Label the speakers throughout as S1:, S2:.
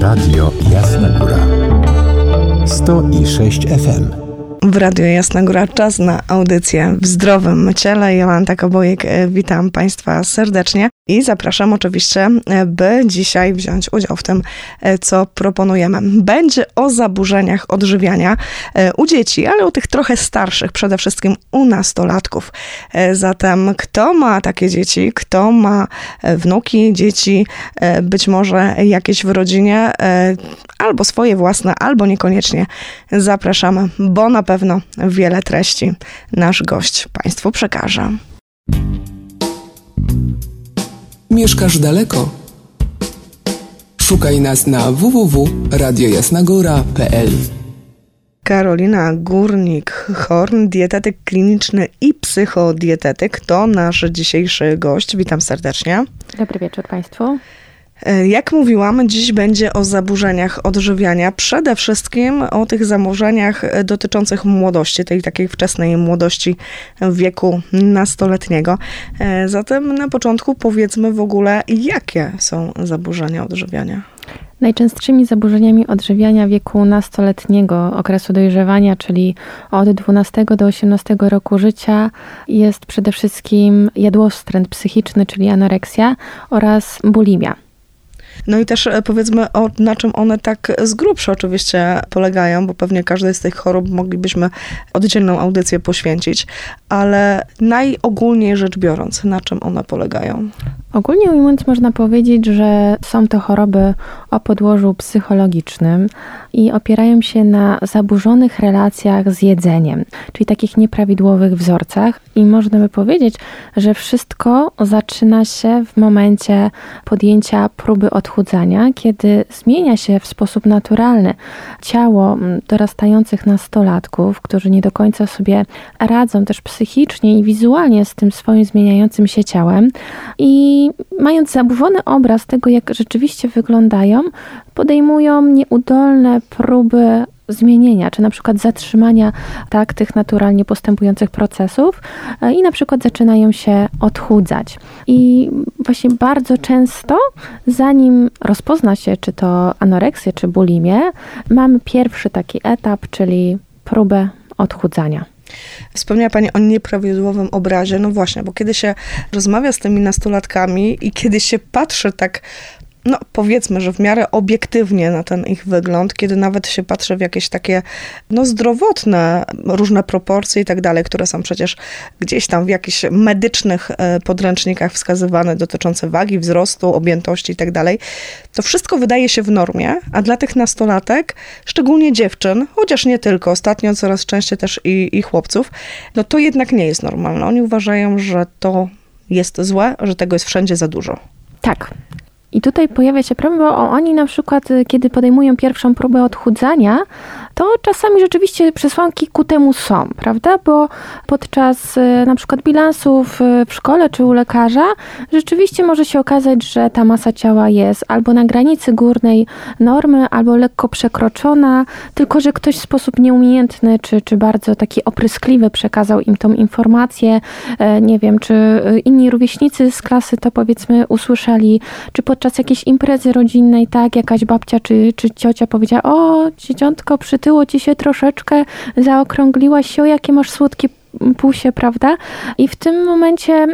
S1: Radio Jasna Góra. 106 FM
S2: w Radio Jasna Góra czas na audycję w zdrowym ciele. Jolanta Kobojek, e, witam Państwa serdecznie i zapraszam oczywiście, e, by dzisiaj wziąć udział w tym, e, co proponujemy. Będzie o zaburzeniach odżywiania u dzieci, ale u tych trochę starszych, przede wszystkim u nastolatków. Zatem kto ma takie dzieci, kto ma wnuki, dzieci, być może jakieś w rodzinie, albo swoje własne, albo niekoniecznie, zapraszamy, bo na pewno wiele treści nasz gość Państwu przekaże.
S3: Mieszkasz daleko? Szukaj nas na www.radiojasnagora.pl
S2: Karolina Górnik-Horn, dietetyk kliniczny i psychodietetyk, to nasz dzisiejszy gość. Witam serdecznie.
S4: Dobry wieczór Państwu.
S2: E, jak mówiłam, dziś będzie o zaburzeniach odżywiania, przede wszystkim o tych zaburzeniach e, dotyczących młodości, tej takiej wczesnej młodości wieku nastoletniego. E, zatem na początku powiedzmy w ogóle, jakie są zaburzenia odżywiania.
S4: Najczęstszymi zaburzeniami odżywiania wieku nastoletniego, okresu dojrzewania, czyli od 12 do 18 roku życia, jest przede wszystkim jadłostręt psychiczny, czyli anoreksja oraz bulimia.
S2: No i też e, powiedzmy, o, na czym one tak z grubsza oczywiście polegają, bo pewnie każdej z tych chorób moglibyśmy oddzielną audycję poświęcić, ale najogólniej rzecz biorąc, na czym one polegają?
S4: Ogólnie ujmując, można powiedzieć, że są to choroby o podłożu psychologicznym i opierają się na zaburzonych relacjach z jedzeniem, czyli takich nieprawidłowych wzorcach. I można by powiedzieć, że wszystko zaczyna się w momencie podjęcia próby odchudzania, kiedy zmienia się w sposób naturalny ciało dorastających nastolatków, którzy nie do końca sobie radzą też psychicznie i wizualnie z tym swoim zmieniającym się ciałem i mając zaburzony obraz tego, jak rzeczywiście wyglądają, podejmują nieudolne próby zmienienia, czy na przykład zatrzymania tak, tych naturalnie postępujących procesów e, i na przykład zaczynają się odchudzać. I właśnie bardzo często, zanim rozpozna się, czy to anoreksję, czy bulimię, mamy pierwszy taki etap, czyli próbę odchudzania.
S2: Wspomniała Pani o nieprawidłowym obrazie. No właśnie, bo kiedy się rozmawia z tymi nastolatkami i kiedy się patrzy tak no powiedzmy, że w miarę obiektywnie na ten ich wygląd, kiedy nawet się patrzy w jakieś takie, no zdrowotne, różne proporcje i tak dalej, które są przecież gdzieś tam w jakichś medycznych e, podręcznikach wskazywane dotyczące wagi, wzrostu, objętości i tak dalej, to wszystko wydaje się w normie, a dla tych nastolatek, szczególnie dziewczyn, chociaż nie tylko, ostatnio coraz częściej też i, i chłopców, no to jednak nie jest normalne. Oni uważają, że to jest złe, że tego jest wszędzie za dużo.
S4: Tak, i tutaj pojawia się problem, bo oni na przykład, y, kiedy podejmują pierwszą próbę odchudzania, to czasami rzeczywiście przesłanki ku temu są, prawda? Bo podczas y, na przykład bilansów y, w szkole czy u lekarza rzeczywiście może się okazać, że ta masa ciała jest albo na granicy górnej normy, albo lekko przekroczona, tylko że ktoś w sposób nieumiejętny czy, czy bardzo taki opryskliwy przekazał im tą informację. E, nie wiem, czy inni rówieśnicy z klasy to powiedzmy usłyszeli, czy podczas jakiejś imprezy rodzinnej, tak, jakaś babcia czy, czy ciocia powiedziała, o, dzieciątko, przytyło ci się troszeczkę, zaokrągliłaś się, jakie masz słodkie pusie, prawda? I w tym momencie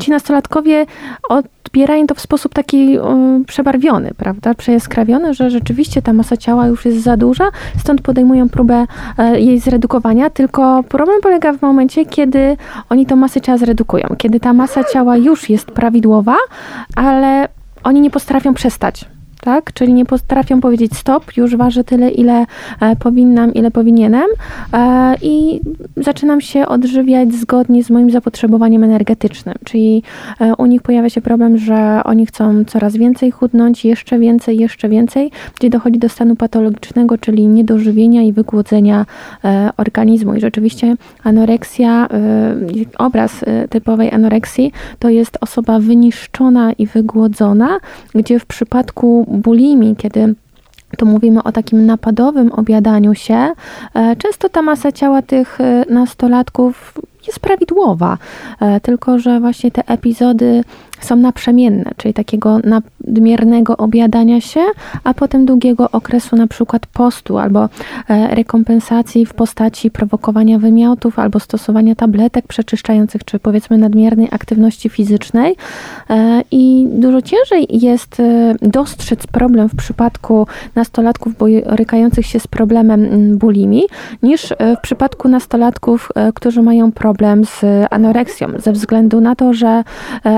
S4: ci nastolatkowie odbierają to w sposób taki przebarwiony, prawda? Przejaskrawiony, że rzeczywiście ta masa ciała już jest za duża, stąd podejmują próbę e, jej zredukowania, tylko problem polega w momencie, kiedy oni tą masę ciała zredukują, kiedy ta masa ciała już jest prawidłowa, ale oni nie potrafią przestać tak? Czyli nie potrafią powiedzieć stop, już ważę tyle, ile e, powinnam, ile powinienem e, i zaczynam się odżywiać zgodnie z moim zapotrzebowaniem energetycznym. Czyli e, u nich pojawia się problem, że oni chcą coraz więcej chudnąć, jeszcze więcej, jeszcze więcej, gdzie dochodzi do stanu patologicznego, czyli niedożywienia i wygłodzenia organizmu. I rzeczywiście anoreksja, obraz typowej anoreksji to jest osoba wyniszczona i wygłodzona, gdzie w przypadku bulimi, kiedy tu mówimy o takim napadowym obiadaniu się, e, często ta masa ciała tych e, nastolatków jest prawidłowa, e, tylko że właśnie te epizody są naprzemienne, czyli takiego nadmiernego obiadania się, a potem długiego okresu na przykład postu albo e, rekompensacji w postaci prowokowania wymiotów albo stosowania tabletek przeczyszczających, czy powiedzmy nadmiernej aktywności fizycznej. E, I dużo ciężej jest e, dostrzec problem w przypadku nastolatków borykających się z problemem bulimi, niż w przypadku nastolatków, którzy mają problem z anoreksją, ze względu na to, że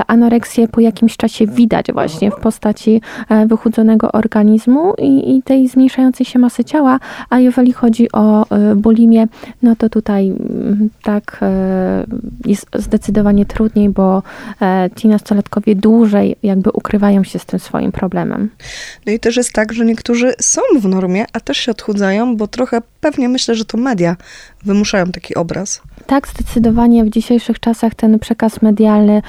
S4: anoreksja po jakimś czasie widać właśnie w postaci e, wychudzonego organizmu i, i tej zmniejszającej się masy ciała, a jeżeli chodzi o e, bulimię, no to tutaj mm, tak e, jest zdecydowanie trudniej, bo ci nastolatkowie dłużej jakby ukrywają się z tym swoim problemem.
S2: No i też jest tak, że niektórzy są w normie, a też się odchudzają, bo trochę pewnie myślę, że to media wymuszają taki obraz.
S4: Tak, zdecydowanie w dzisiejszych czasach ten przekaz medialny,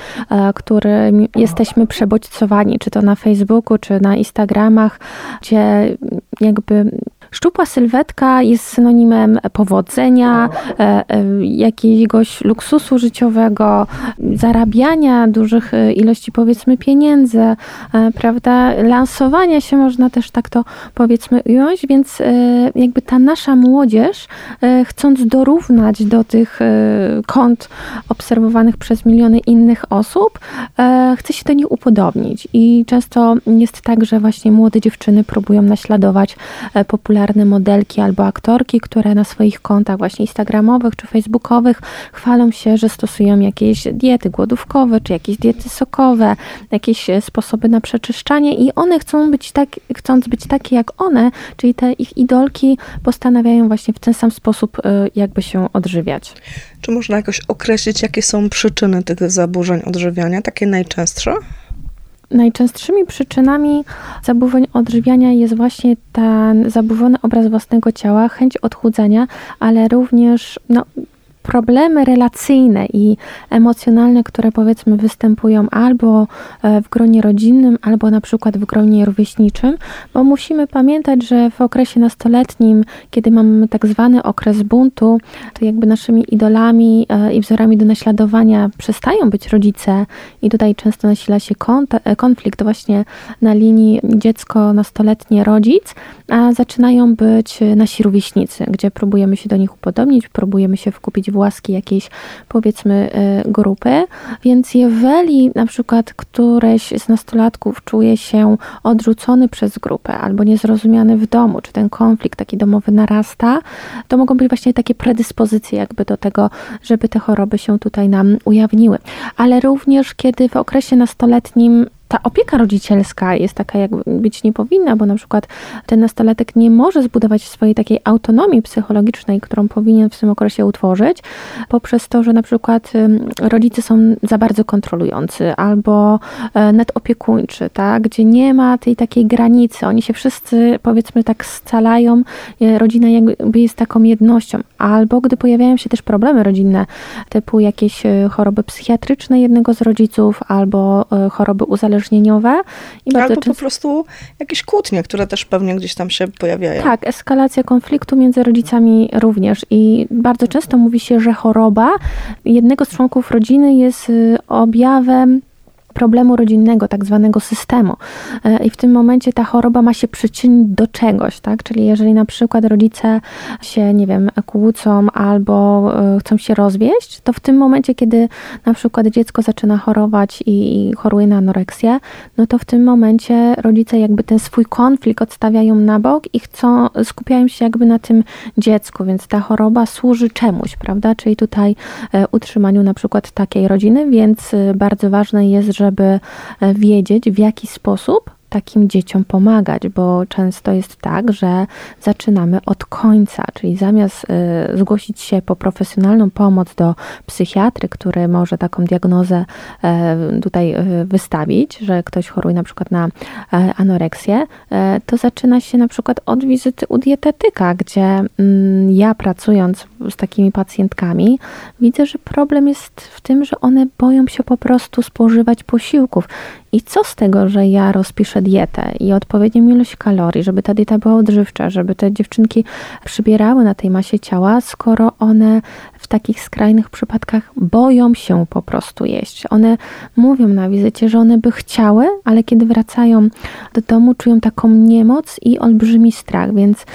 S4: który jesteśmy przebodźcowani, czy to na Facebooku, czy na Instagramach, gdzie jakby Szczupła sylwetka jest synonimem powodzenia, e, e, jakiegoś luksusu życiowego, zarabiania dużych e, ilości powiedzmy pieniędzy, prawda, lansowania się można też tak to powiedzmy ująć, więc jakby ta nasza młodzież chcąc dorównać do tych kont obserwowanych przez miliony innych osób, chce się do nich upodobnić. I często jest tak, że właśnie młode dziewczyny próbują naśladować popularne popularne modelki albo aktorki, które na swoich kontach właśnie instagramowych czy facebookowych chwalą się, że stosują jakieś diety głodówkowe, czy jakieś diety sokowe, jakieś e, sposoby na przeczyszczanie i one chcą być tak, chcąc być takie jak one, czyli te ich idolki postanawiają właśnie w ten sam sposób e, jakby się odżywiać.
S2: Czy można jakoś określić, jakie są przyczyny tych zaburzeń odżywiania, takie najczęstsze?
S4: Najczęstszymi przyczynami zaburzeń odżywiania jest właśnie ten zaburzony obraz własnego ciała, chęć odchudzania, ale również no, problemy relacyjne i emocjonalne, które powiedzmy występują albo e, w gronie rodzinnym, albo na przykład w gronie rówieśniczym, bo musimy pamiętać, że w okresie nastoletnim, kiedy mamy tak zwany okres buntu, to jakby naszymi idolami e, i wzorami do naśladowania przestają być rodzice. I tutaj często nasila się e, konflikt właśnie na linii dziecko-nastoletnie rodzic, a zaczynają być nasi rówieśnicy, gdzie próbujemy się do nich upodobnić, próbujemy się wkupić w łaski jakiejś powiedzmy y, grupy, więc jeżeli na przykład któreś z nastolatków czuje się odrzucony przez grupę albo niezrozumiany w domu, czy ten konflikt taki domowy narasta, to mogą być właśnie takie predyspozycje jakby do tego, żeby te choroby się tutaj nam ujawniły. Ale również kiedy w okresie nastoletnim ta opieka rodzicielska jest taka, jak być nie powinna, bo na przykład ten nastolatek nie może zbudować swojej takiej autonomii psychologicznej, którą powinien w tym okresie utworzyć, poprzez to, że na przykład rodzice są za bardzo kontrolujący albo e, nadopiekuńczy, tak? gdzie nie ma tej takiej granicy. Oni się wszyscy, powiedzmy, tak scalają, e, rodzina jakby jest taką jednością. Albo gdy pojawiają się też problemy rodzinne, typu jakieś e, choroby psychiatryczne jednego z rodziców, albo choroby uzależnione, uzależnieniowe.
S2: I bardzo Albo po prostu jakieś kłótnie, które też pewnie gdzieś tam się pojawiają.
S4: Tak, eskalacja konfliktu między rodzicami również. I bardzo często mówi się, że choroba jednego z członków rodziny jest y, objawem problemu rodzinnego, tak zwanego systemu. E, I w tym momencie ta choroba ma się przyczynić do czegoś, tak? Czyli jeżeli na przykład rodzice się, nie wiem, kłócą albo e, chcą się rozwieść, to w tym momencie, kiedy na przykład dziecko zaczyna chorować i choruje na anoreksję, no to w tym momencie rodzice jakby ten swój konflikt odstawiają na bok i chcą, skupiają się jakby na tym dziecku, więc ta choroba służy czemuś, prawda? Czyli tutaj e, utrzymaniu na przykład takiej rodziny, więc bardzo ważne jest, że żeby e, wiedzieć, w jaki sposób takim dzieciom pomagać, bo często jest tak, że zaczynamy od końca, czyli zamiast y, zgłosić się po profesjonalną pomoc do psychiatry, który może taką diagnozę y, tutaj y, wystawić, że ktoś choruje na przykład na anoreksję, to zaczyna się na przykład od wizyty u dietetyka, gdzie mm, ja pracując z takimi pacjentkami widzę, że problem jest w tym, że one boją się po prostu spożywać posiłków. I co z tego, że ja rozpiszę dietę i odpowiednią ilość kalorii, żeby ta dieta była odżywcza, żeby te dziewczynki przybierały na tej masie ciała, skoro one w takich skrajnych przypadkach boją się po prostu jeść. One mówią na wizycie, że one by chciały, ale kiedy wracają do domu, czują taką niemoc i olbrzymi strach, więc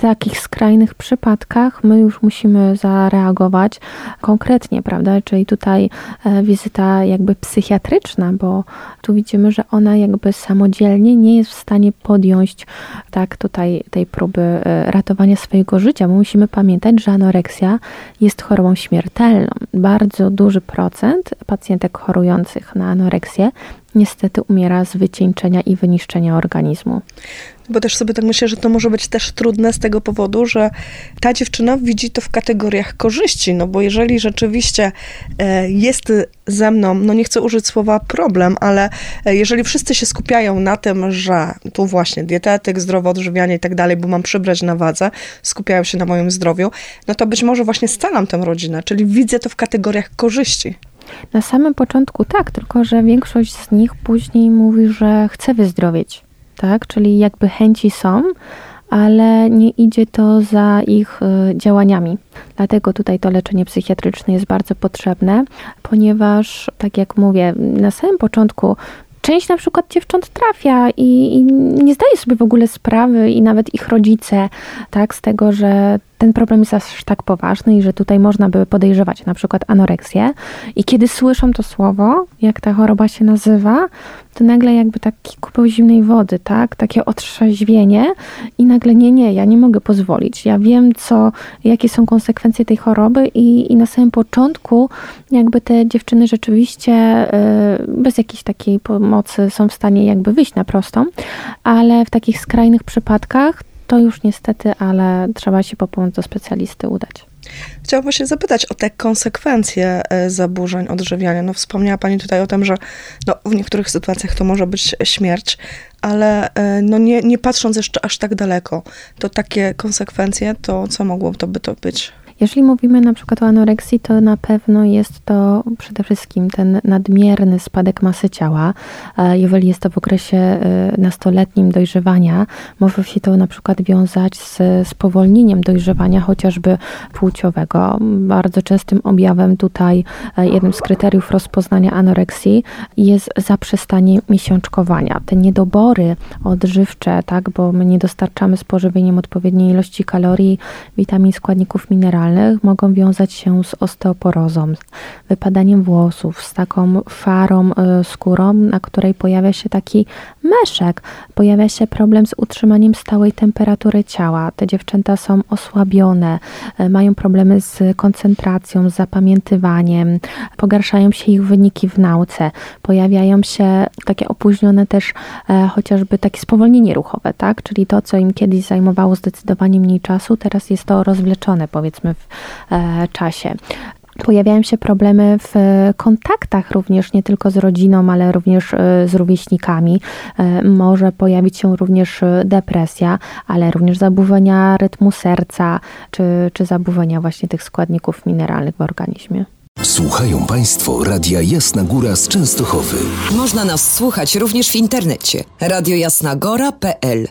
S4: takich skrajnych przypadkach my już musimy zareagować konkretnie, prawda? Czyli tutaj e, wizyta jakby psychiatryczna, bo tu widzimy, że ona jakby samodzielnie nie jest w stanie podjąć tak tutaj tej próby e, ratowania swojego życia, bo musimy pamiętać, że anoreksja jest chorobą śmiertelną. Bardzo duży procent pacjentek chorujących na anoreksję niestety umiera z wycieńczenia i wyniszczenia organizmu.
S2: Bo też sobie tak myślę, że to może być też trudne z tego powodu, że ta dziewczyna widzi to w kategoriach korzyści, no bo jeżeli rzeczywiście e, jest ze mną, no nie chcę użyć słowa problem, ale e, jeżeli wszyscy się skupiają na tym, że tu właśnie dietetyk, zdrowe odżywianie i tak dalej, bo mam przybrać na wadze, skupiają się na moim zdrowiu, no to być może właśnie scalam tę rodzinę, czyli widzę to w kategoriach korzyści.
S4: Na samym początku tak, tylko że większość z nich później mówi, że chce wyzdrowieć, tak? Czyli jakby chęci są, ale nie idzie to za ich y, działaniami. Dlatego tutaj to leczenie psychiatryczne jest bardzo potrzebne, ponieważ, tak jak mówię, na samym początku część na przykład dziewcząt trafia i, i, nie zdaje sobie w ogóle sprawy i nawet ich rodzice, tak, z tego, że ten problem jest aż tak poważny i że tutaj można by podejrzewać na przykład anoreksję. I kiedy słyszą to słowo, jak ta choroba się nazywa, to nagle jakby taki kupeł zimnej wody, tak? Takie otrzeźwienie i nagle nie, nie, ja nie mogę pozwolić. Ja wiem, co, jakie są konsekwencje tej choroby i, i na samym początku jakby te dziewczyny rzeczywiście y, bez jakiejś takiej pomocy są w stanie jakby wyjść na prostą, ale w takich skrajnych przypadkach to już niestety, ale trzeba się po pomoc do specjalisty udać.
S2: Chciałabym się zapytać o te konsekwencje e, zaburzeń odżywiania. No, wspomniała Pani tutaj o tym, że no, w niektórych sytuacjach to może być śmierć, ale e, no, nie, nie patrząc jeszcze aż tak daleko, to takie konsekwencje, to co mogło to by to być?
S4: Jeżeli mówimy na przykład o anoreksji, to na pewno jest to przede wszystkim ten nadmierny spadek masy ciała. Jeżeli jest to w okresie e, nastoletnim dojrzewania, może się to na przykład wiązać z spowolnieniem dojrzewania, chociażby płciowego. Bardzo częstym objawem tutaj, e, jednym z kryteriów rozpoznania anoreksji jest zaprzestanie miesiączkowania. Te niedobory odżywcze, tak, bo my nie dostarczamy z pożywieniem odpowiedniej ilości kalorii, witamin, składników mineralnych, mogą wiązać się z osteoporozą, wypadaniem włosów, z taką farą y, skórą, na której pojawia się taki meszek, pojawia się problem z utrzymaniem stałej temperatury ciała. Te dziewczęta są osłabione, y, mają problemy z koncentracją, z zapamiętywaniem, pogarszają się ich wyniki w nauce, pojawiają się takie opóźnione też e, chociażby takie spowolnienie ruchowe, tak? Czyli to, co im kiedyś zajmowało zdecydowanie mniej czasu, teraz jest to rozwleczone, powiedzmy, w e, czasie. Pojawiają się problemy w kontaktach również nie tylko z rodziną, ale również e, z rówieśnikami. E, może pojawić się również depresja, ale również zaburzenia rytmu serca, czy, czy zaburzenia właśnie tych składników mineralnych w organizmie.
S1: Słuchają Państwo Radia Jasna Góra z Częstochowy.
S5: Można nas słuchać również w internecie radiojasnagora.pl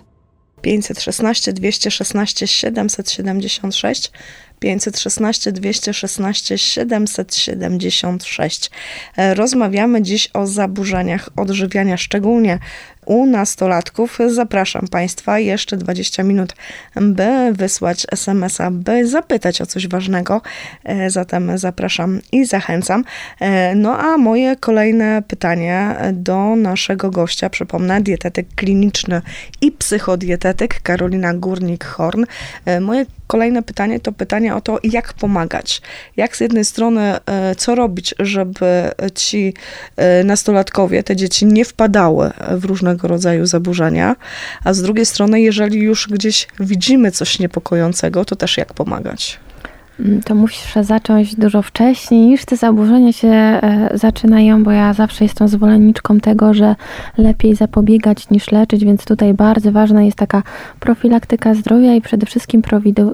S2: 516 216 776 516 216 776. Rozmawiamy dziś o zaburzeniach odżywiania, szczególnie u nastolatków. Zapraszam Państwa jeszcze 20 minut, by wysłać SMS-a, by zapytać o coś ważnego. E, zatem zapraszam i zachęcam. E, no a moje kolejne pytanie do naszego gościa, przypomnę, dietetyk kliniczny i psychodietetyk Karolina Górnik-Horn. E, moje kolejne pytanie to pytanie o to, jak pomagać. Jak z jednej strony, co robić, żeby ci nastolatkowie, te dzieci nie wpadały w różnego różnego rodzaju zaburzenia, a z drugiej strony, jeżeli już gdzieś widzimy coś niepokojącego, to też jak pomagać?
S4: Mm, to muszę zacząć dużo wcześniej niż te zaburzenia się e, zaczynają, bo ja zawsze jestem zwolenniczką tego, że lepiej zapobiegać niż leczyć, więc tutaj bardzo ważna jest taka profilaktyka zdrowia i przede wszystkim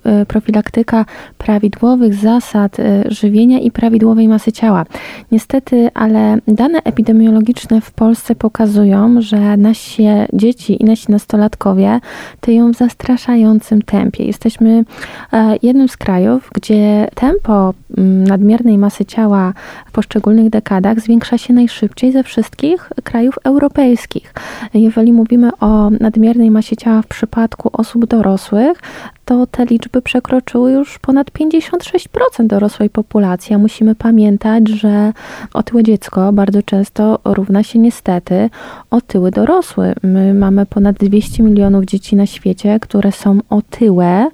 S4: e, profilaktyka prawidłowych zasad e, żywienia i prawidłowej masy ciała. Niestety, ale dane epidemiologiczne w Polsce pokazują, że nasi dzieci i nasi nastolatkowie tyją w zastraszającym tempie. Jesteśmy jednym z krajów, gdzie gdzie tempo mm, nadmiernej masy ciała w poszczególnych dekadach zwiększa się najszybciej ze wszystkich krajów europejskich. Jeżeli mówimy o nadmiernej masie ciała w przypadku osób dorosłych, to te liczby przekroczyły już ponad 56% dorosłej populacji. A musimy pamiętać, że otyłe dziecko bardzo często równa się niestety otyły dorosły. My mamy ponad 200 milionów dzieci na świecie, które są otyłe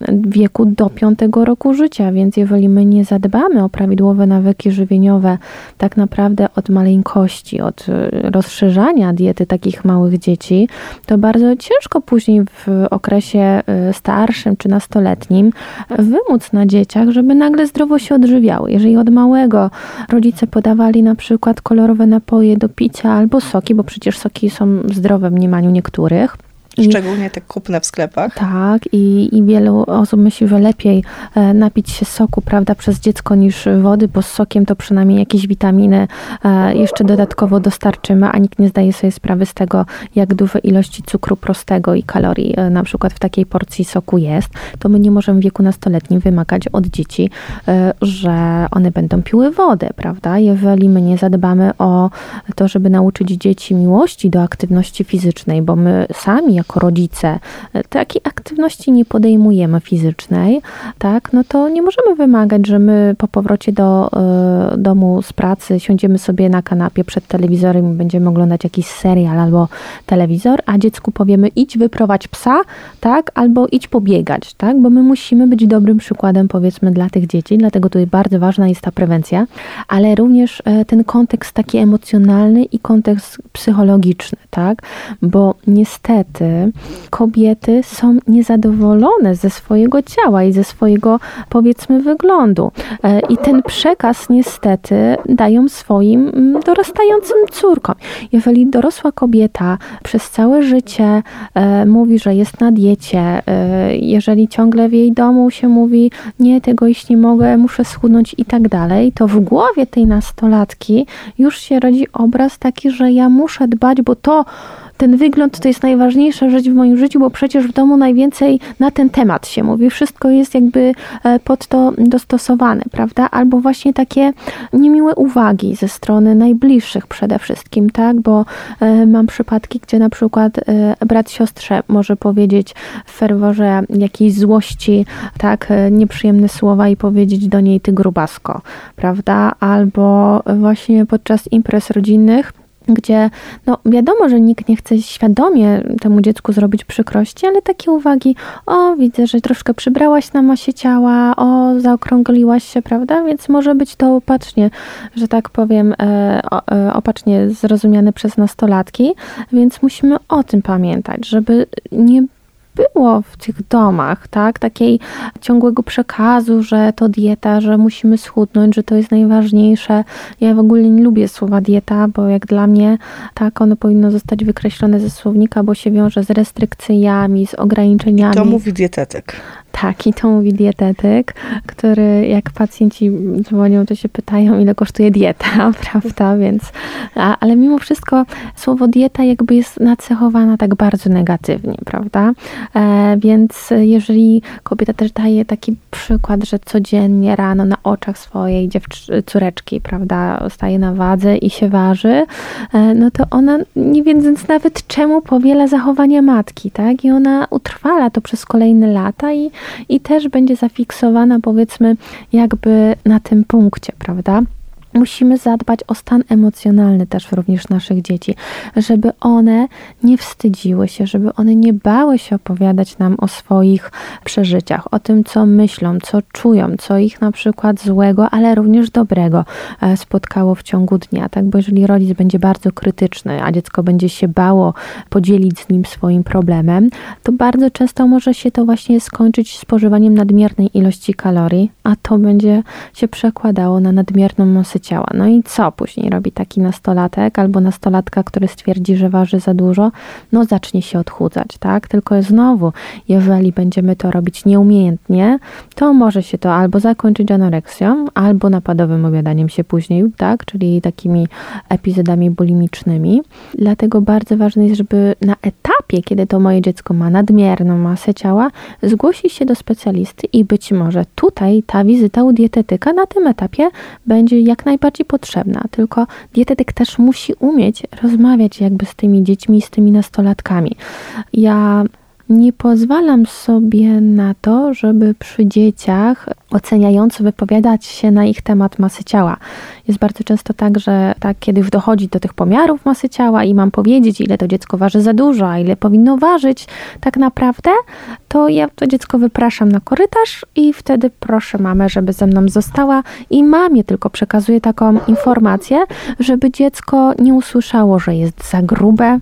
S4: w wieku do 5 roku życia, więc jeżeli my nie zadbamy o prawidłowe nawyki żywieniowe, tak naprawdę od maleńkości, od rozszerzania diety takich małych dzieci, to bardzo ciężko później w okresie y, starszym starszym czy nastoletnim wymóc na dzieciach, żeby nagle zdrowo się odżywiały. Jeżeli od małego rodzice podawali na przykład kolorowe napoje do picia albo soki, bo przecież soki są zdrowe w mniemaniu niektórych,
S2: Szczególnie te kupne w sklepach.
S4: Tak, i, i wielu osób myśli, że lepiej e, napić się soku, prawda, przez dziecko niż wody, bo z sokiem to przynajmniej jakieś witaminy e, jeszcze dodatkowo dostarczymy, a nikt nie zdaje sobie sprawy z tego, jak duże ilości cukru prostego i kalorii e, na przykład w takiej porcji soku jest. To my nie możemy w wieku nastoletnim wymagać od dzieci, że one będą piły wodę, prawda? Jeżeli my nie zadbamy o to, żeby nauczyć dzieci miłości do aktywności fizycznej, bo my sami jako rodzice. Takiej aktywności nie podejmujemy fizycznej, tak, no to nie możemy wymagać, że my po powrocie do y, domu z pracy siądziemy sobie na kanapie przed telewizorem i będziemy oglądać jakiś serial albo telewizor, a dziecku powiemy idź wyprowadź psa, tak, albo idź pobiegać, tak, bo my musimy być dobrym przykładem powiedzmy dla tych dzieci, dlatego tutaj bardzo ważna jest ta prewencja, ale również y, ten kontekst taki emocjonalny i kontekst psychologiczny, tak, bo niestety kobiety są niezadowolone ze swojego ciała i ze swojego, powiedzmy, wyglądu. E, I ten przekaz niestety dają swoim mm, dorastającym córkom. Jeżeli dorosła kobieta przez całe życie e, mówi, że jest na diecie, e, jeżeli ciągle w jej domu się mówi, nie, tego iść nie mogę, muszę schudnąć i tak dalej, to w głowie tej nastolatki już się rodzi obraz taki, że ja muszę dbać, bo to ten wygląd to jest najważniejsza rzecz w moim życiu, bo przecież w domu najwięcej na ten temat się mówi. Wszystko jest jakby e, pod to dostosowane, prawda? Albo właśnie takie niemiłe uwagi ze strony najbliższych przede wszystkim, tak? Bo e, mam przypadki, gdzie na przykład e, brat siostrze może powiedzieć w ferworze jakiejś złości, tak, nieprzyjemne słowa i powiedzieć do niej ty grubasko, prawda? Albo właśnie podczas imprez rodzinnych gdzie no wiadomo, że nikt nie chce świadomie temu dziecku zrobić przykrości, ale takie uwagi, o widzę, że troszkę przybrałaś na masie ciała, o zaokrągliłaś się, prawda, więc może być to opacznie, że tak powiem, e, e, opacznie zrozumiane przez nastolatki, więc musimy o tym pamiętać, żeby nie było w tych domach, tak? Takiej ciągłego przekazu, że to dieta, że musimy schudnąć, że to jest najważniejsze. Ja w ogóle nie lubię słowa dieta, bo jak dla mnie tak ono powinno zostać wykreślone ze słownika, bo się wiąże z restrykcjami, z ograniczeniami.
S2: To mówi dietetyk.
S4: Tak, i to mówi dietetyk, który jak pacjenci dzwonią, to się pytają, ile kosztuje dieta, prawda? Więc, a, ale mimo wszystko słowo dieta jakby jest nacechowana tak bardzo negatywnie, prawda? E, więc jeżeli kobieta też daje taki przykład, że codziennie rano na oczach swojej córeczki, prawda, staje na wadze i się waży, e, no to ona, nie wiedząc nawet czemu, powiela zachowania matki, tak? I ona utrwala to przez kolejne lata i i też będzie zafiksowana, powiedzmy, jakby na tym punkcie, prawda? Musimy zadbać o stan emocjonalny też również naszych dzieci, żeby one nie wstydziły się, żeby one nie bały się opowiadać nam o swoich przeżyciach, o tym, co myślą, co czują, co ich na przykład złego, ale również dobrego e, spotkało w ciągu dnia, tak? Bo jeżeli rodzic będzie bardzo krytyczny, a dziecko będzie się bało podzielić z nim swoim problemem, to bardzo często może się to właśnie skończyć spożywaniem nadmiernej ilości kalorii, a to będzie się przekładało na nadmierną masę ciała. No i co później robi taki nastolatek albo nastolatka, który stwierdzi, że waży za dużo? No zacznie się odchudzać, tak? Tylko znowu, jeżeli będziemy to robić nieumiejętnie, to może się to albo zakończyć anoreksją, albo napadowym objadaniem się później, tak? Czyli takimi epizodami bulimicznymi. Dlatego bardzo ważne jest, żeby na etapie, kiedy to moje dziecko ma nadmierną masę ciała, zgłosić się do specjalisty i być może tutaj ta wizyta u dietetyka na tym etapie będzie jak najbardziej potrzebna. Tylko dietetyk też musi umieć rozmawiać jakby z tymi dziećmi, z tymi nastolatkami. Ja nie pozwalam sobie na to, żeby przy dzieciach oceniająco wypowiadać się na ich temat masy ciała. Jest bardzo często tak, że tak, kiedy już dochodzi do tych pomiarów masy ciała i mam powiedzieć, ile to dziecko waży za dużo, a ile powinno ważyć tak naprawdę, to ja to dziecko wypraszam na korytarz i wtedy proszę mamę, żeby ze mną została i mamie tylko przekazuję taką informację, żeby dziecko nie usłyszało, że jest za grube,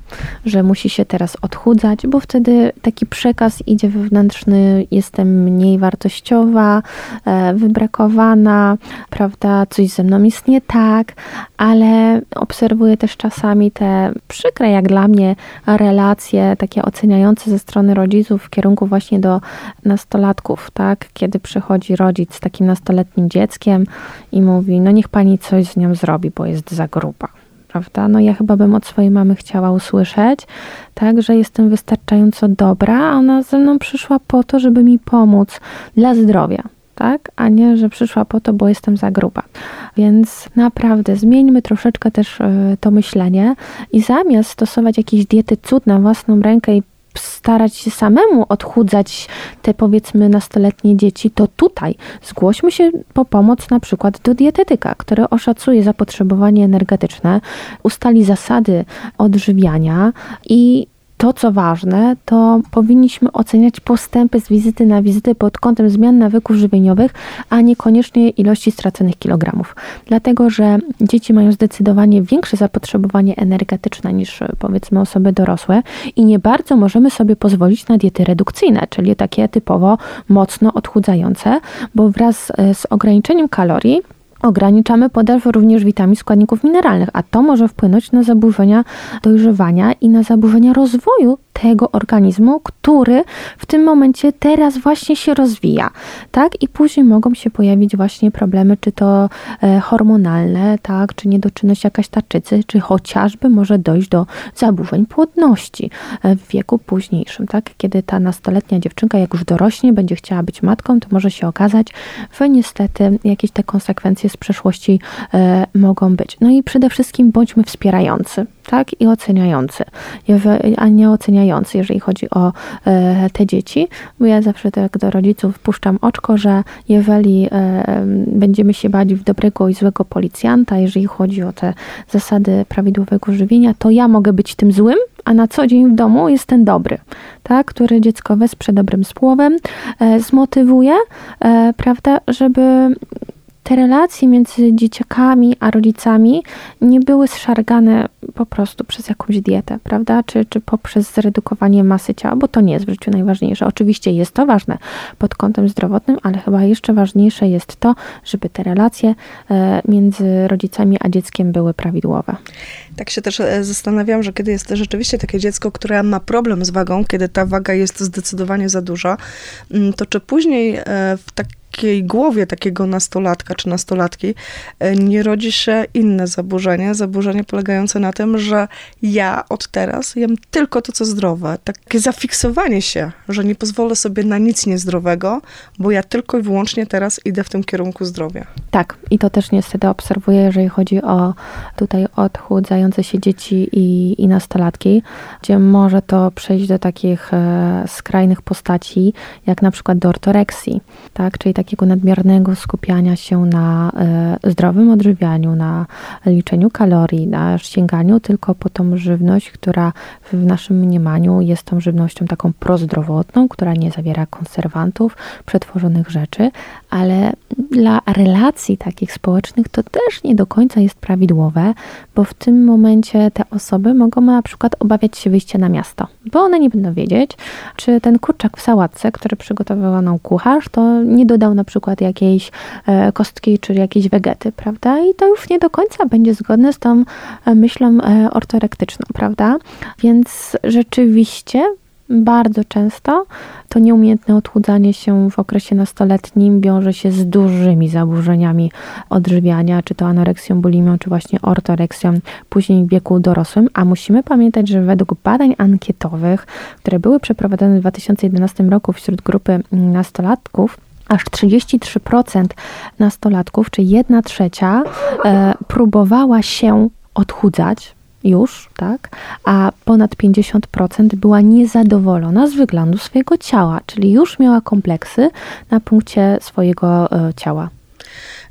S4: że musi się teraz odchudzać, bo wtedy taki przekaz idzie wewnętrzny, jestem mniej wartościowa, E, wybrakowana, prawda, coś ze mną jest nie tak, ale obserwuję też czasami te przykre, jak dla mnie, relacje takie oceniające ze strony rodziców w kierunku właśnie do nastolatków, tak, kiedy przychodzi rodzic z takim nastoletnim dzieckiem i mówi, no niech pani coś z nią zrobi, bo jest za gruba prawda? No ja chyba bym od swojej mamy chciała usłyszeć, tak, że jestem wystarczająco dobra, a ona ze mną przyszła po to, żeby mi pomóc dla zdrowia, tak? A nie, że przyszła po to, bo jestem za gruba. Więc naprawdę zmieńmy troszeczkę też e, to myślenie i zamiast stosować jakieś diety cud na własną rękę i starać się samemu odchudzać te powiedzmy nastoletnie dzieci, to tutaj zgłośmy się po pomoc na przykład do dietetyka, który oszacuje zapotrzebowanie energetyczne, ustali zasady odżywiania i to, co ważne, to powinniśmy oceniać postępy z wizyty na wizytę pod kątem zmian nawyków żywieniowych, a niekoniecznie ilości straconych kilogramów. Dlatego, że dzieci mają zdecydowanie większe zapotrzebowanie energetyczne niż powiedzmy osoby dorosłe i nie bardzo możemy sobie pozwolić na diety redukcyjne, czyli takie typowo mocno odchudzające, bo wraz z ograniczeniem kalorii ograniczamy podaż również witamin, składników mineralnych, a to może wpłynąć na zaburzenia dojrzewania i na zaburzenia rozwoju tego organizmu, który w tym momencie teraz właśnie się rozwija, tak? I później mogą się pojawić właśnie problemy, czy to e, hormonalne, tak? Czy niedoczynność jakaś tarczycy, czy chociażby może dojść do zaburzeń płodności e, w wieku późniejszym, tak? Kiedy ta nastoletnia dziewczynka, jak już dorośnie, będzie chciała być matką, to może się okazać, że niestety jakieś te konsekwencje z przeszłości e, mogą być. No i przede wszystkim bądźmy wspierający, tak? I oceniający, a nie oceniający, jeżeli chodzi o e, te dzieci, bo ja zawsze tak do rodziców puszczam oczko, że jeżeli e, będziemy się bać w dobrego i złego policjanta, jeżeli chodzi o te zasady prawidłowego żywienia, to ja mogę być tym złym, a na co dzień w domu jest ten dobry, tak, który dziecko wesprze dobrym słowem, e, zmotywuje, prawda, żeby te relacje między dzieciakami a rodzicami nie były zszargane po prostu przez jakąś dietę, prawda? Czy, czy poprzez zredukowanie masy ciała, bo to nie jest w życiu najważniejsze. Oczywiście jest to ważne pod kątem zdrowotnym, ale chyba jeszcze ważniejsze jest to, żeby te relacje e, między rodzicami a dzieckiem były prawidłowe.
S2: Tak się też e, zastanawiam, że kiedy jest rzeczywiście takie dziecko, które ma problem z wagą, kiedy ta waga jest zdecydowanie za duża, mm, to czy później e, w tak takiej głowie takiego nastolatka czy nastolatki e, nie rodzi się inne zaburzenie, zaburzenie polegające na tym, że ja od teraz jem tylko to, co zdrowe. Takie zafiksowanie się, że nie pozwolę sobie na nic niezdrowego, bo ja tylko i wyłącznie teraz idę w tym kierunku zdrowia.
S4: Tak, i to też niestety obserwuję, jeżeli chodzi o tutaj odchudzające się dzieci i, i nastolatki, gdzie może to przejść do takich e, skrajnych postaci, jak na przykład do ortoreksji, tak, czyli takiego nadmiernego skupiania się na e, zdrowym odżywianiu, na liczeniu kalorii, na sięganiu tylko po tą żywność, która w naszym mniemaniu jest tą żywnością taką prozdrowotną, która nie zawiera konserwantów, przetworzonych rzeczy, ale dla relacji takich społecznych to też nie do końca jest prawidłowe, bo w tym momencie te osoby mogą na przykład obawiać się wyjścia na miasto, bo one nie będą wiedzieć, czy ten kurczak w sałatce, który przygotowywał nam kucharz, to nie dodał na przykład jakiejś e, kostki czy jakiejś wegety, prawda? I to już nie do końca będzie zgodne z tą e, myślą e, ortorektyczną, prawda? Więc rzeczywiście bardzo często to nieumiejętne odchudzanie się w okresie nastoletnim wiąże się z dużymi zaburzeniami odżywiania, czy to anoreksją, bulimią, czy właśnie ortoreksją później w wieku dorosłym. A musimy pamiętać, że według badań ankietowych, które były przeprowadzone w 2011 roku wśród grupy nastolatków, aż 33% nastolatków, czy 1 trzecia, e, próbowała się odchudzać już, tak, a ponad 50% była niezadowolona z wyglądu swojego ciała, czyli już miała kompleksy na punkcie swojego e, ciała.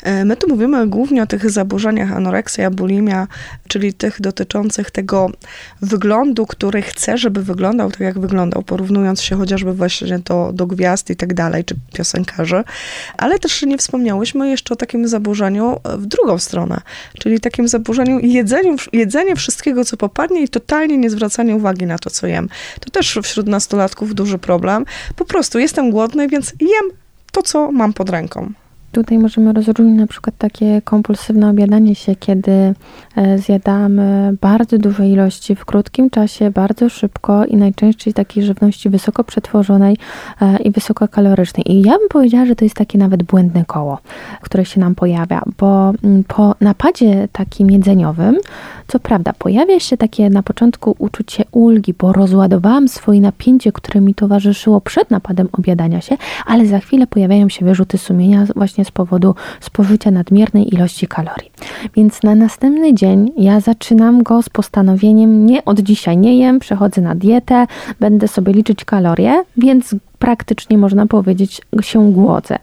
S2: E, my tu mówimy głównie o tych zaburzeniach anoreksja, bulimia, czyli tych dotyczących tego wyglądu, który chce, żeby wyglądał tak, jak wyglądał, porównując się chociażby właśnie do, do gwiazd i tak dalej, czy piosenkarzy. Ale też nie wspomniałyśmy jeszcze o takim zaburzeniu w drugą stronę, czyli takim zaburzeniu jedzeniu, jedzenie wszystkiego, co popadnie i totalnie nie zwracanie uwagi na to, co jem. To też wśród nastolatków duży problem. Po prostu jestem głodny, więc jem to, co mam pod ręką.
S4: Tutaj możemy rozróżnić na przykład takie kompulsywne obiadanie się, kiedy e, zjadamy bardzo duże ilości w krótkim czasie, bardzo szybko i najczęściej takiej żywności wysoko przetworzonej e, i wysokokalorycznej. I ja bym powiedziała, że to jest takie nawet błędne koło, które się nam pojawia, bo mm, po napadzie takim jedzeniowym, co prawda, pojawia się takie na początku uczucie ulgi, bo rozładowałam swoje napięcie, które mi towarzyszyło przed napadem obiadania się, ale za chwilę pojawiają się wyrzuty sumienia właśnie właśnie z powodu spożycia nadmiernej ilości kalorii. Więc na następny dzień ja zaczynam go z postanowieniem nie od dzisiaj nie jem, przechodzę na dietę, będę sobie liczyć kalorie, więc praktycznie można powiedzieć się głodzę.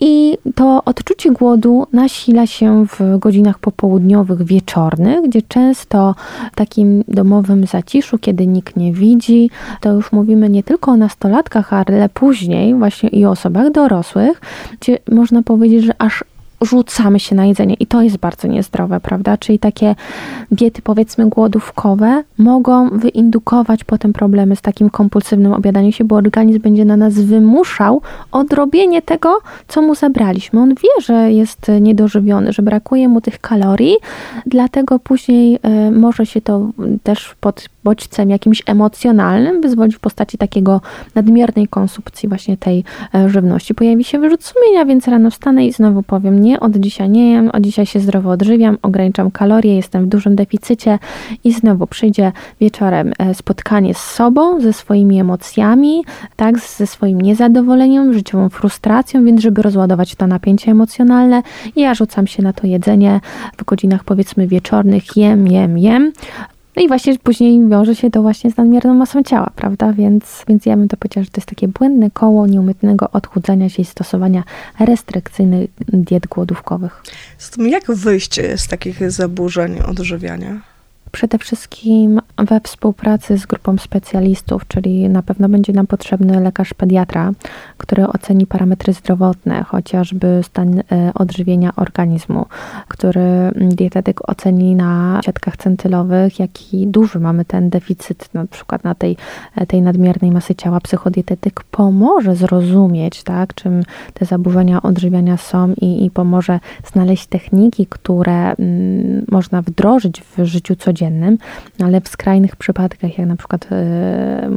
S4: I to odczucie głodu nasila się w godzinach popołudniowych, wieczornych, gdzie często w takim domowym zaciszu, kiedy nikt nie widzi, to już mówimy nie tylko o nastolatkach, ale później właśnie i o osobach dorosłych, gdzie można powiedzieć, że aż rzucamy się na jedzenie i to jest bardzo niezdrowe, prawda? Czyli takie diety powiedzmy głodówkowe mogą wyindukować potem problemy z takim kompulsywnym obiadaniem się, bo organizm będzie na nas wymuszał odrobienie tego, co mu zabraliśmy. On wie, że jest niedożywiony, że brakuje mu tych kalorii, dlatego później y, może się to też pod bodźcem jakimś emocjonalnym wyzwolić w postaci takiego nadmiernej konsumpcji właśnie tej e, żywności. Pojawi się wyrzut sumienia, więc rano wstanę i znowu powiem nie, od dzisiaj nie jem, od dzisiaj się zdrowo odżywiam, ograniczam kalorie, jestem w dużym deficycie i znowu przyjdzie wieczorem e, spotkanie z sobą, ze swoimi emocjami, tak, ze swoim niezadowoleniem, życiową frustracją, więc żeby rozładować to napięcie emocjonalne, ja rzucam się na to jedzenie w godzinach powiedzmy wieczornych, jem, jem, jem. No i właśnie później wiąże się to właśnie z nadmierną masą ciała, prawda? Więc, więc ja bym to powiedziała, że to jest takie błędne koło nieumytnego odchudzania się i stosowania restrykcyjnych diet głodówkowych.
S2: Zatem jak wyjść z takich zaburzeń odżywiania?
S4: Przede wszystkim we współpracy z grupą specjalistów, czyli na pewno będzie nam potrzebny lekarz pediatra, który oceni parametry zdrowotne, chociażby stan e, odżywienia organizmu, który dietetyk oceni na siatkach centylowych, jaki duży mamy ten deficyt, na przykład na tej, e, tej nadmiernej masy ciała. Psychodietetyk pomoże zrozumieć, tak, czym te zaburzenia odżywiania są i, i pomoże znaleźć techniki, które mm, można wdrożyć w życiu codziennym codziennym, ale w skrajnych przypadkach, jak na przykład e,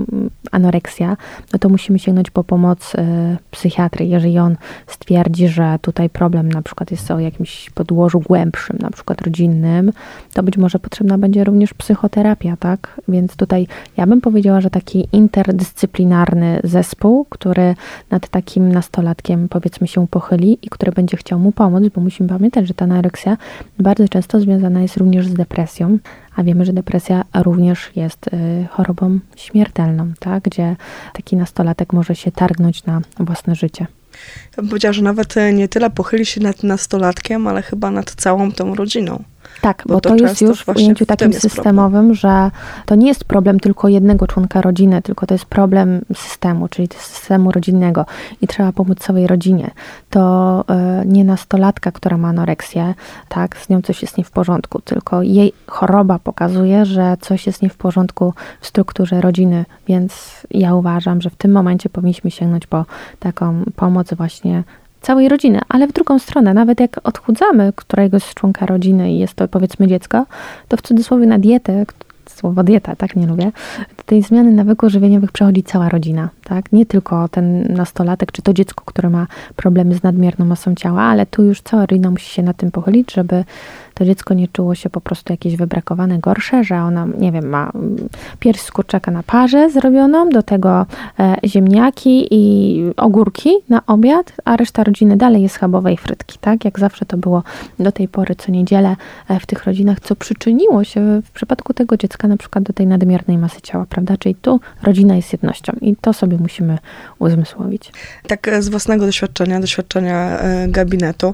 S4: anoreksja, no to musimy sięgnąć po pomoc e, psychiatry, jeżeli on stwierdzi, że tutaj problem na przykład jest o jakimś podłożu głębszym, na przykład rodzinnym, to być może potrzebna będzie również psychoterapia, tak? Więc tutaj ja bym powiedziała, że taki interdyscyplinarny zespół, który nad takim nastolatkiem powiedzmy się pochyli i który będzie chciał mu pomóc, bo musimy pamiętać, że ta anoreksja bardzo często związana jest również z depresją, a wiemy, że depresja również jest y, chorobą śmiertelną, tak? gdzie taki nastolatek może się targnąć na własne życie.
S2: Ja bym powiedziała, że nawet e, nie tyle pochyli się nad nastolatkiem, ale chyba nad całą tą rodziną.
S4: Tak,
S2: Bo
S4: bo,
S2: to
S4: to, jest już w ujęciu
S2: w
S4: takim systemowym, że to nie jest problem tylko jednego członka rodziny, tylko to jest problem systemu, czyli systemu rodzinnego. I trzeba pomóc całej rodzinie. To y, nie nastolatka, która ma anoreksję, tak, z nią coś jest nie w porządku, tylko jej choroba pokazuje, że coś jest nie w porządku w strukturze rodziny, więc ja uważam, że w tym momencie powinniśmy sięgnąć po taką pomoc właśnie całej rodziny, ale w drugą stronę, nawet jak odchudzamy któregoś z członka rodziny i jest to powiedzmy dziecko, to w cudzysłowie na dietę, słowo dieta, tak nie lubię, do tej zmiany nawyków żywieniowych przechodzi cała rodzina, tak? Nie tylko ten nastolatek, czy to dziecko, które ma problemy z nadmierną masą ciała, ale tu już cała rodzina musi się na tym pochylić, żeby to dziecko nie czuło się po prostu jakieś wybrakowane, gorsze, że ona, nie wiem, ma mm, pierś z kurczaka na parze zrobioną, do tego e, ziemniaki i ogórki na obiad, a reszta rodziny dalej jest schabowe i frytki, tak? Jak zawsze to było do tej pory co niedzielę e, w tych rodzinach, co przyczyniło się w przypadku tego dziecka na przykład do tej nadmiernej masy ciała, prawda? Czyli tu rodzina jest jednością i to sobie musimy uzmysłowić.
S2: Tak e, z własnego doświadczenia, doświadczenia e, gabinetu,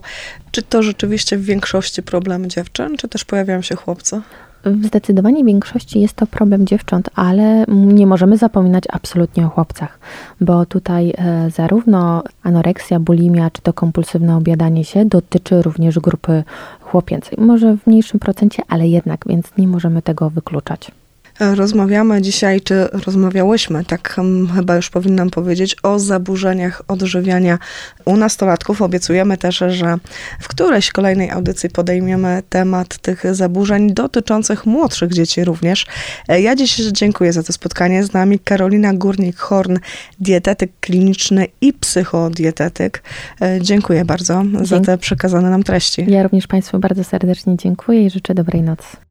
S2: czy to rzeczywiście w większości problem dziewczyn, czy też pojawiają się chłopcy?
S4: W zdecydowanej większości jest to problem dziewcząt, ale nie możemy zapominać absolutnie o chłopcach, bo tutaj e, zarówno anoreksja, bulimia, czy to kompulsywne obiadanie się dotyczy również grupy chłopięcej. Może w mniejszym procencie, ale jednak, więc nie możemy tego wykluczać.
S2: Rozmawiamy dzisiaj, czy rozmawiałyśmy, tak hmm, chyba już powinnam powiedzieć, o zaburzeniach odżywiania u nastolatków. Obiecujemy też, że w którejś kolejnej audycji podejmiemy temat tych zaburzeń dotyczących młodszych dzieci również. E, Ja dziś dziękuję za to spotkanie. Z nami Karolina Górnik-Horn, dietetyk kliniczny i psychodietetyk. E, Dziękuję bardzo za
S4: Dzięki.
S2: te przekazane nam treści.
S4: Ja również Państwu bardzo serdecznie dziękuję i życzę dobrej nocy.